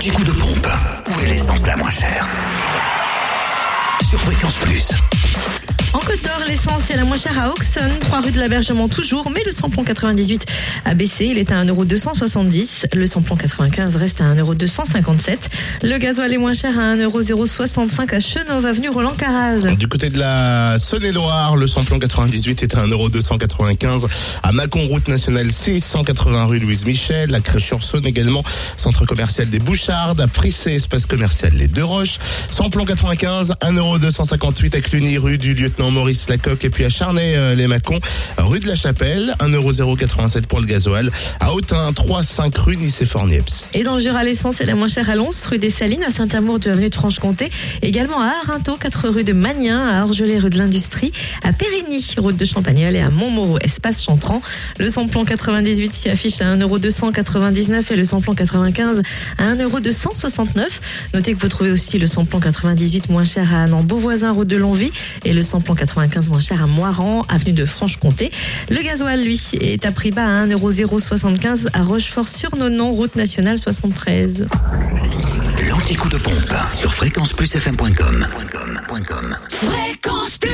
L'anti-coup de pompe. Où est l'essence la moins chère? Sur Fréquence Plus. En Côte d'Or, l'essence est la moins chère à Auxonne, 3 rue de l'Abergement toujours, mais le samplon 98 a baissé, il est à 1,270€. Le samplon 95 reste à 1,257€. Le gasoil est moins cher à 1,065€ à Chenauve, avenue Roland Caraz. Du côté de la Saône-et-Loire, le samplon 98 est à 1,295€ à Macon, route nationale 6, 180 rue Louise Michel, à Crèche-sur-Saône également, centre commercial des Bouchardes, à Prissé, espace commercial Les Deux Roches, samplon 95, 1,258€ à Cluny, rue du lieutenant Maurice Lacocque, et puis à Charnay-les-Macons, rue de la Chapelle, 1,087€ pour le gasoil, à Autun, 3-5 rue Nice-et-Fornieps. Et dans le Jura, l'essence est la moins chère à Lons, rue des Salines, à Saint-Amour de avenue de Franche-Comté, également à Arinto, 4 rue de Magnin, à Orgelet, rue de l'Industrie, à Périgny, route de Champagnol et à Montmoreau, espace Chantran. Le samplon 98 s'y affiche à 1,299€ et le samplon 95 à 1,269€. Notez que vous trouvez aussi le samplon 98 moins cher à Annan, Beauvoisin, route de Longvie et le samplon 95 moins cher à Moiran, avenue de Franche-Comté. Le gasoil, lui, est à prix bas à 1,075€ à Rochefort-sur-Nonon, route nationale 73. L'anti-coup de pompe sur fréquenceplusfm.com. Fréquence Plus